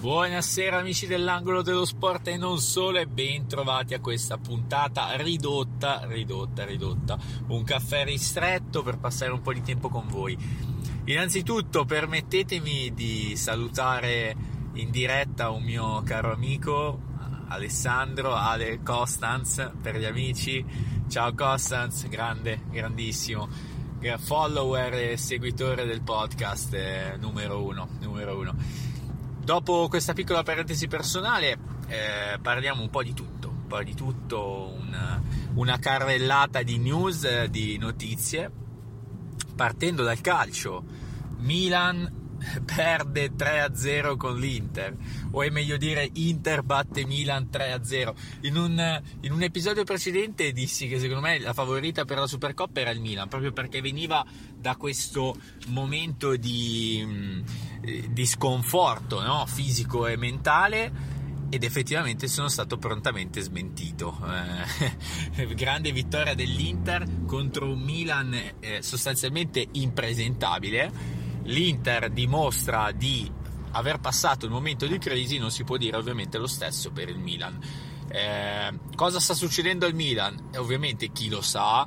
Buonasera amici dell'angolo dello sport e non solo e ben trovati a questa puntata ridotta, ridotta, ridotta. Un caffè ristretto per passare un po' di tempo con voi. Innanzitutto permettetemi di salutare in diretta un mio caro amico Alessandro Ale Costanz per gli amici. Ciao Costanz, grande, grandissimo follower e seguitore del podcast eh, numero uno, numero uno. Dopo questa piccola parentesi personale, eh, parliamo un po' di tutto, un po' di tutto, una, una carrellata di news, di notizie, partendo dal calcio. Milan perde 3-0 con l'Inter, o è meglio dire Inter batte Milan 3-0. In un, in un, episodio precedente dissi che secondo me la favorita per la Supercoppa era il Milan, proprio perché veniva da questo momento di, mm, di sconforto no? fisico e mentale ed effettivamente sono stato prontamente smentito. Eh, grande vittoria dell'Inter contro un Milan eh, sostanzialmente impresentabile l'Inter dimostra di aver passato il momento di crisi, non si può dire ovviamente lo stesso per il Milan. Eh, cosa sta succedendo al Milan? Eh, ovviamente chi lo sa.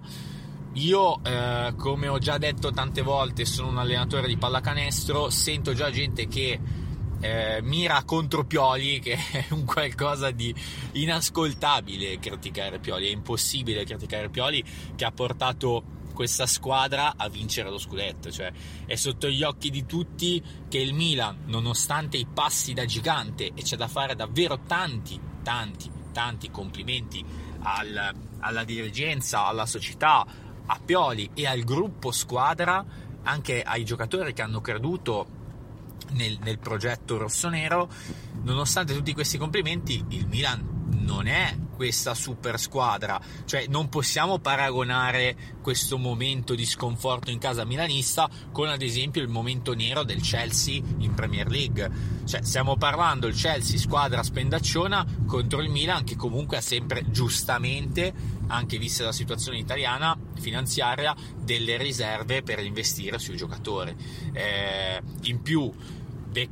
Io, eh, come ho già detto tante volte, sono un allenatore di pallacanestro, sento già gente che eh, mira contro Pioli, che è un qualcosa di inascoltabile criticare Pioli, è impossibile criticare Pioli che ha portato questa squadra a vincere lo scudetto, cioè è sotto gli occhi di tutti che il Milan, nonostante i passi da gigante e c'è da fare davvero tanti, tanti, tanti complimenti al, alla dirigenza, alla società, a Pioli e al gruppo squadra, anche ai giocatori che hanno creduto nel, nel progetto rossonero, nonostante tutti questi complimenti, il Milan non è questa super squadra, cioè non possiamo paragonare questo momento di sconforto in casa milanista con ad esempio il momento nero del Chelsea in Premier League, cioè stiamo parlando il Chelsea squadra spendacciona contro il Milan che comunque ha sempre giustamente, anche vista la situazione italiana finanziaria, delle riserve per investire sui giocatori. Eh, in più De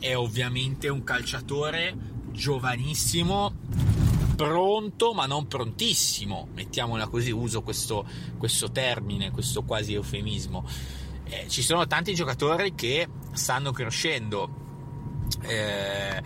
è ovviamente un calciatore giovanissimo pronto ma non prontissimo, mettiamola così, uso questo, questo termine, questo quasi eufemismo. Eh, ci sono tanti giocatori che stanno crescendo. Eh,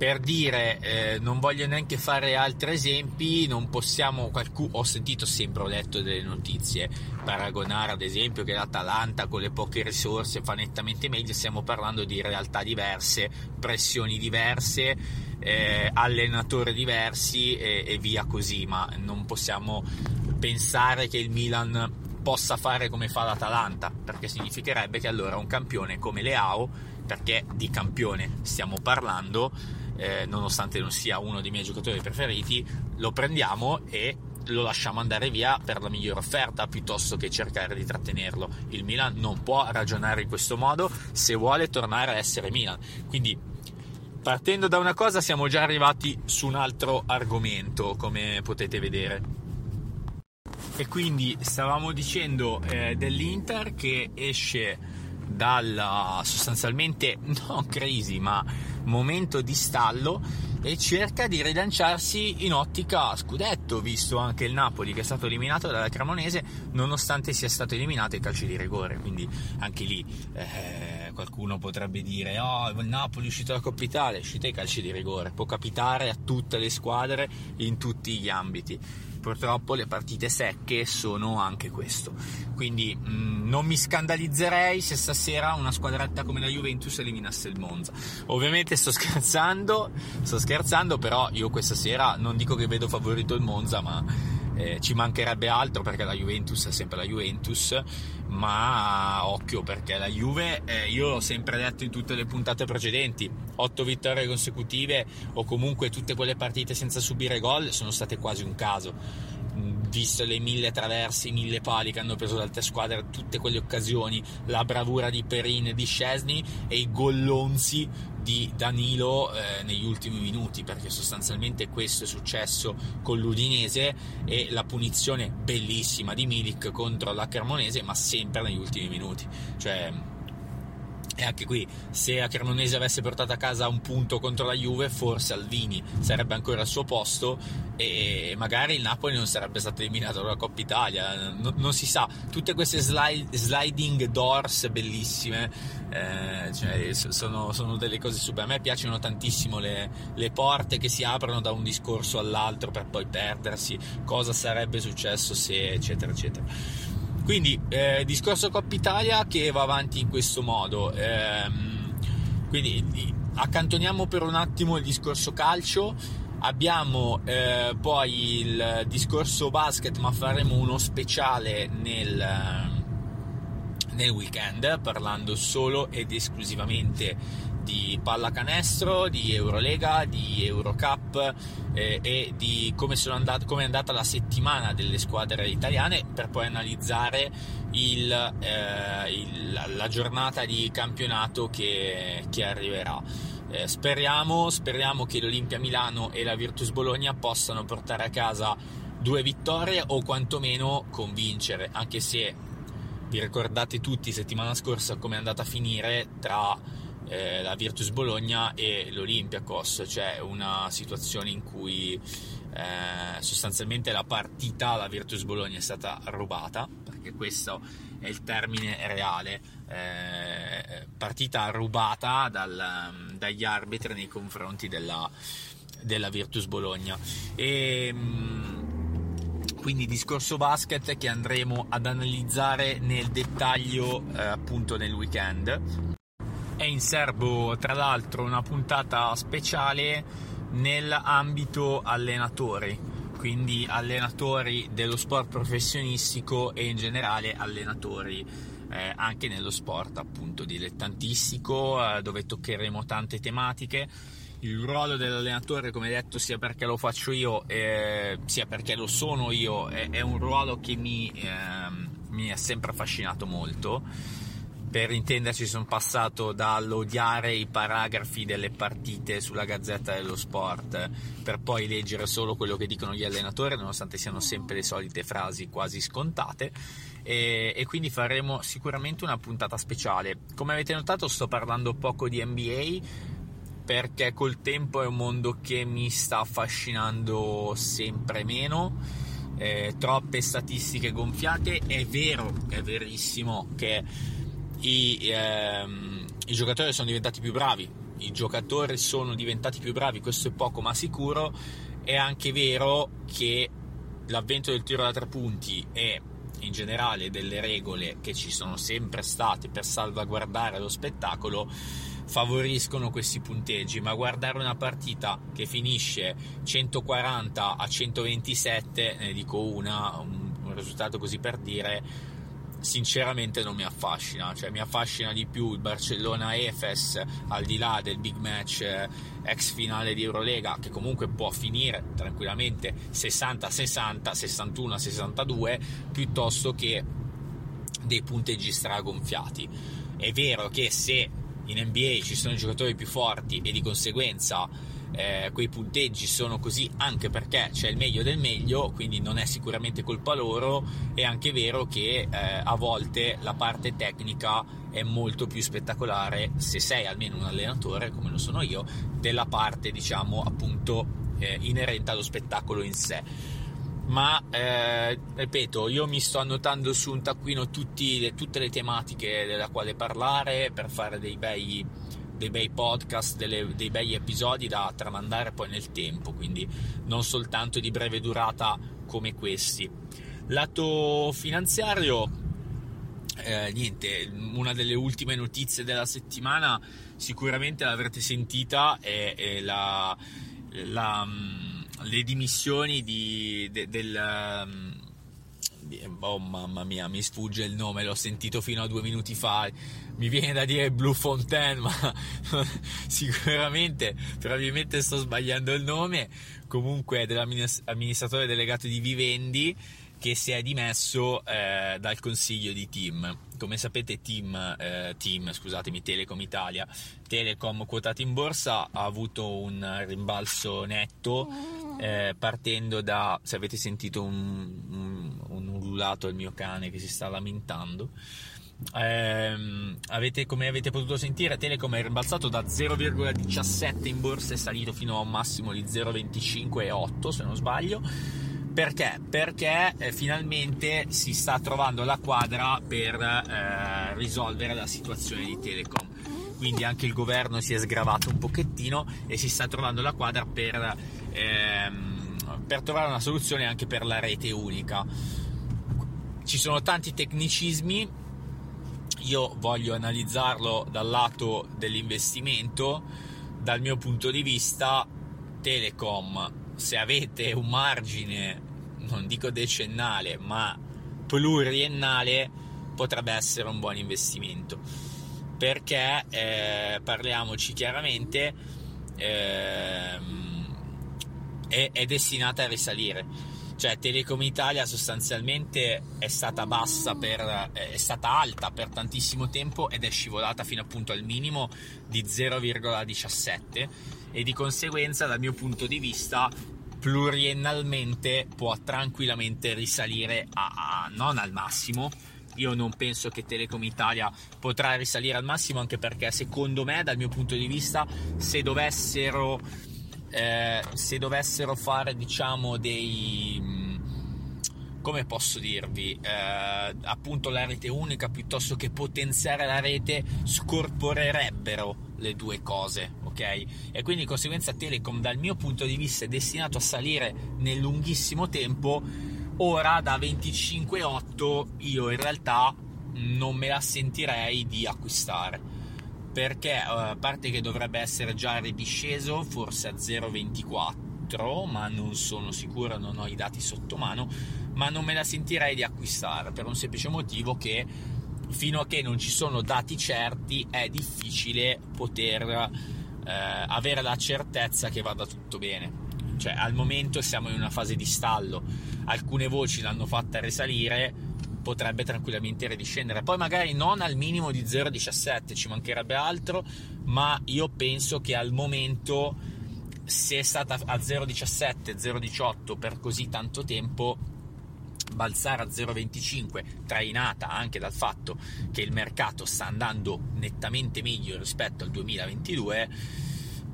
per dire, eh, non voglio neanche fare altri esempi, non possiamo, qualcuno, ho sentito sempre, ho letto delle notizie, paragonare ad esempio che l'Atalanta con le poche risorse fa nettamente meglio, stiamo parlando di realtà diverse, pressioni diverse, eh, allenatori diversi e, e via così, ma non possiamo pensare che il Milan possa fare come fa l'Atalanta, perché significherebbe che allora un campione come Leao, perché di campione stiamo parlando, eh, nonostante non sia uno dei miei giocatori preferiti, lo prendiamo e lo lasciamo andare via per la migliore offerta piuttosto che cercare di trattenerlo. Il Milan non può ragionare in questo modo se vuole tornare a essere Milan. Quindi partendo da una cosa siamo già arrivati su un altro argomento, come potete vedere. E quindi stavamo dicendo eh, dell'Inter che esce dalla sostanzialmente non crisi ma momento di stallo e cerca di rilanciarsi in ottica scudetto, visto anche il Napoli che è stato eliminato dalla Cremonese nonostante sia stato eliminato ai calci di rigore, quindi anche lì eh, qualcuno potrebbe dire oh il Napoli è uscito dalla Coppa Italia, è uscito ai calci di rigore, può capitare a tutte le squadre in tutti gli ambiti purtroppo le partite secche sono anche questo. Quindi mh, mm, non mi scandalizzerei se stasera una squadretta come la Juventus eliminasse il Monza. Ovviamente sto scherzando, sto scherzando, però io questa sera non dico che vedo favorito il Monza, ma eh, ci mancherebbe altro perché la Juventus è sempre la Juventus, ma occhio perché la Juve, eh, io l'ho sempre detto in tutte le puntate precedenti, 8 vittorie consecutive o comunque tutte quelle partite senza subire gol sono state quasi un caso visto le mille traversi, i mille pali che hanno preso le altre squadre, tutte quelle occasioni, la bravura di Perin e di Scesni e i gollonzi di Danilo eh, negli ultimi minuti, perché sostanzialmente questo è successo con l'Udinese e la punizione bellissima di Milik contro la Cremonese, ma sempre negli ultimi minuti. Cioè, e anche qui, se la Cremonese avesse portato a casa un punto contro la Juve, forse Alvini sarebbe ancora al suo posto e magari il Napoli non sarebbe stato eliminato dalla Coppa Italia. No, non si sa. Tutte queste slide, sliding doors bellissime, eh, cioè, sono, sono, delle cose super. A me piacciono tantissimo le, le porte che si aprono da un discorso all'altro per poi perdersi. Cosa sarebbe successo se, eccetera, eccetera. Quindi, eh, discorso Coppa Italia che va avanti in questo modo. Ehm, quindi, accantoniamo per un attimo il discorso calcio. Abbiamo eh, poi il discorso basket, ma faremo uno speciale nel, nel weekend parlando solo ed esclusivamente di pallacanestro, di Eurolega, di Eurocup eh, e di come, andate, come, è andata la settimana delle squadre italiane per poi analizzare il, eh, il, la giornata di campionato che, che arriverà. Eh, speriamo, speriamo che l'Olimpia Milano e la Virtus Bologna possano portare a casa due vittorie o quantomeno convincere, anche se vi ricordate tutti settimana scorsa come è andata a finire tra eh, la Virtus Bologna e l'Olympiacos, cioè una situazione in cui eh, sostanzialmente la partita la Virtus Bologna è stata rubata, perché questo è il termine reale, eh, partita rubata dal, dagli arbitri nei confronti della, della Virtus Bologna. E, mm, quindi discorso basket che andremo ad analizzare nel dettaglio eh, appunto nel weekend è in serbo tra l'altro una puntata speciale nell'ambito allenatori, quindi allenatori dello sport professionistico e in generale allenatori eh, anche nello sport appunto dilettantistico eh, dove toccheremo tante tematiche. Il ruolo dell'allenatore, come detto, sia perché lo faccio io, eh, sia perché lo sono io, è, è un ruolo che mi, eh, mi, ha sempre affascinato molto per intenderci sono passato dall'odiare i paragrafi delle partite sulla Gazzetta dello Sport per poi leggere solo quello che dicono gli allenatori nonostante siano sempre le solite frasi quasi scontate. E, e quindi faremo sicuramente una puntata speciale. Come avete notato sto parlando poco di NBA perché col tempo è un mondo che mi sta affascinando sempre meno. Eh, troppe statistiche gonfiate. È vero, è verissimo che i, ehm, i giocatori sono diventati più bravi, i giocatori sono diventati più bravi, questo è poco ma sicuro, è anche vero che l'avvento del tiro da tre punti e in generale delle regole che ci sono sempre state per salvaguardare lo spettacolo favoriscono questi punteggi, ma guardare una partita che finisce 140 a 127, ne dico una, un, un risultato così per dire, sinceramente non mi affascina, cioè mi affascina di più il Barcellona-Efes al di là del big match eh, ex finale di Eurolega che comunque può finire tranquillamente 60-60, 61-62 piuttosto che dei punteggi stragonfiati. È vero che se in NBA ci sono i giocatori più forti e di conseguenza eh, quei punteggi sono così anche perché c'è il meglio del meglio, quindi non è sicuramente colpa loro, è anche vero che eh, a volte la parte tecnica è molto più spettacolare se sei almeno un allenatore, come lo sono io, della parte diciamo appunto eh, inerente allo spettacolo in sé. Ma eh, ripeto, io mi sto annotando su un taccuino tutti, tutte le tematiche della quale parlare per fare dei bei dei bei podcast, delle, dei bei episodi da tramandare poi nel tempo, quindi non soltanto di breve durata come questi. Lato finanziario, eh, niente, una delle ultime notizie della settimana, sicuramente l'avrete sentita, è, è la, la, mm, le dimissioni di, de, del... Oh mamma mia, mi sfugge il nome, l'ho sentito fino a due minuti fa mi viene da dire Blue Fontaine, ma sicuramente, probabilmente sto sbagliando il nome, comunque dell'amministratore delegato di Vivendi che si è dimesso eh, dal consiglio di Team. Come sapete Team, eh, Team, scusatemi, Telecom Italia, Telecom quotato in borsa, ha avuto un rimbalzo netto eh, partendo da, se avete sentito un, un ululato del mio cane che si sta lamentando, ehm, avete, come avete potuto sentire Telecom è rimbalzato da 0,17 in borsa è salito fino a un massimo di 0,25,8 se non sbaglio perché? Perché eh, finalmente si sta trovando la quadra per eh, risolvere la situazione di Telecom quindi anche il governo si è sgravato un pochettino e si sta trovando la quadra per, ehm, per trovare una soluzione anche per la rete unica. Ci sono tanti tecnicismi, io voglio analizzarlo dal lato dell'investimento, dal mio punto di vista Telecom, se avete un margine, non dico decennale, ma pluriennale, potrebbe essere un buon investimento. Perché eh, parliamoci chiaramente eh, è, è, destinata a risalire cioè Telecom Italia sostanzialmente è stata bassa per, è stata alta per tantissimo tempo ed è scivolata fino appunto al minimo di 0,17 e di conseguenza dal mio punto di vista pluriennalmente può tranquillamente risalire a, a non al massimo. Io non penso che Telecom Italia potrà risalire al massimo anche perché secondo me dal mio punto di vista se dovessero, eh, se dovessero fare diciamo dei mm, come posso dirvi, eh, appunto la rete unica piuttosto che potenziare la rete scorporerebbero le due cose, ok? E quindi di conseguenza Telecom dal mio punto di vista è destinato a salire nel lunghissimo tempo Ora da 25,8 io in realtà non me la sentirei di acquistare perché eh, a parte che dovrebbe essere già ridisceso forse a 0,24 ma non sono sicuro, non ho i dati sotto mano ma non me la sentirei di acquistare per un semplice motivo che fino a che non ci sono dati certi è difficile poter eh, avere la certezza che vada tutto bene. Cioè al momento siamo in una fase di stallo, alcune voci l'hanno fatta risalire, potrebbe tranquillamente ridiscendere, poi magari non al minimo di 0,17, ci mancherebbe altro, ma io penso che al momento se è stata a 0,17, 0,18 per così tanto tempo, balzare a 0,25 trainata anche dal fatto che il mercato sta andando nettamente meglio rispetto al 2022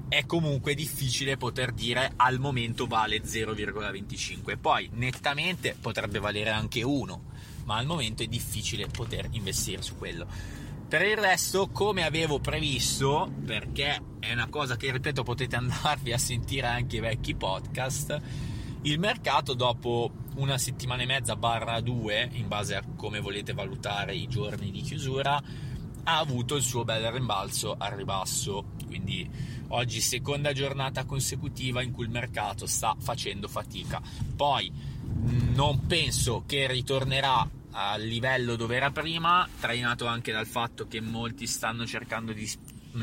è comunque difficile poter dire al momento vale 0,25 poi nettamente potrebbe valere anche 1 ma al momento è difficile poter investire su quello per il resto come avevo previsto perché è una cosa che ripeto potete andarvi a sentire anche i vecchi podcast il mercato dopo una settimana e mezza barra due in base a come volete valutare i giorni di chiusura ha avuto il suo bel rimbalzo al ribasso quindi oggi seconda giornata consecutiva in cui il mercato sta facendo fatica. Poi non penso che ritornerà al livello dove era prima, trainato anche dal fatto che molti stanno cercando di,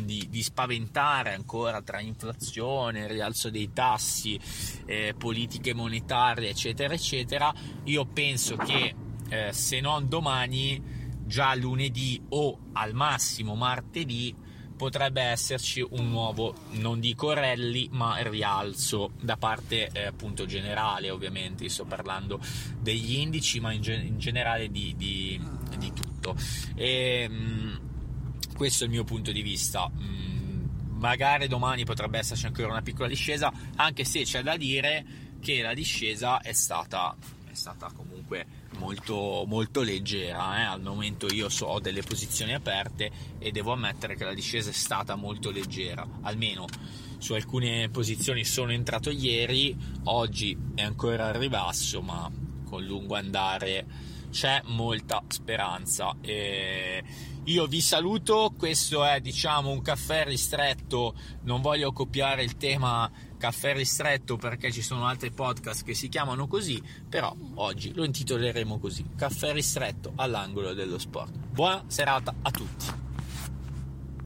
di, di spaventare ancora tra inflazione, rialzo dei tassi, eh, politiche monetarie, eccetera, eccetera. Io penso che eh, se non domani, già lunedì o al massimo martedì, potrebbe esserci un nuovo, non dico rally, ma rialzo da parte eh, appunto generale, ovviamente, sto parlando degli indici, ma in, ge- in generale di, di, di, tutto. E, mh, mm, questo è il mio punto di vista. Mh, mm, magari domani potrebbe esserci ancora una piccola discesa, anche se c'è da dire che la discesa è stata, è stata comunque molto, molto leggera. Eh? Al momento io so, ho delle posizioni aperte e devo ammettere che la discesa è stata molto leggera, almeno su alcune posizioni sono entrato ieri, oggi è ancora al ribasso, ma con lungo andare c'è molta speranza. E io vi saluto, questo è diciamo un caffè ristretto, non voglio copiare il tema caffè ristretto perché ci sono altri podcast che si chiamano così, però oggi lo intitoleremo così, caffè ristretto all'angolo dello sport. Buona serata a tutti.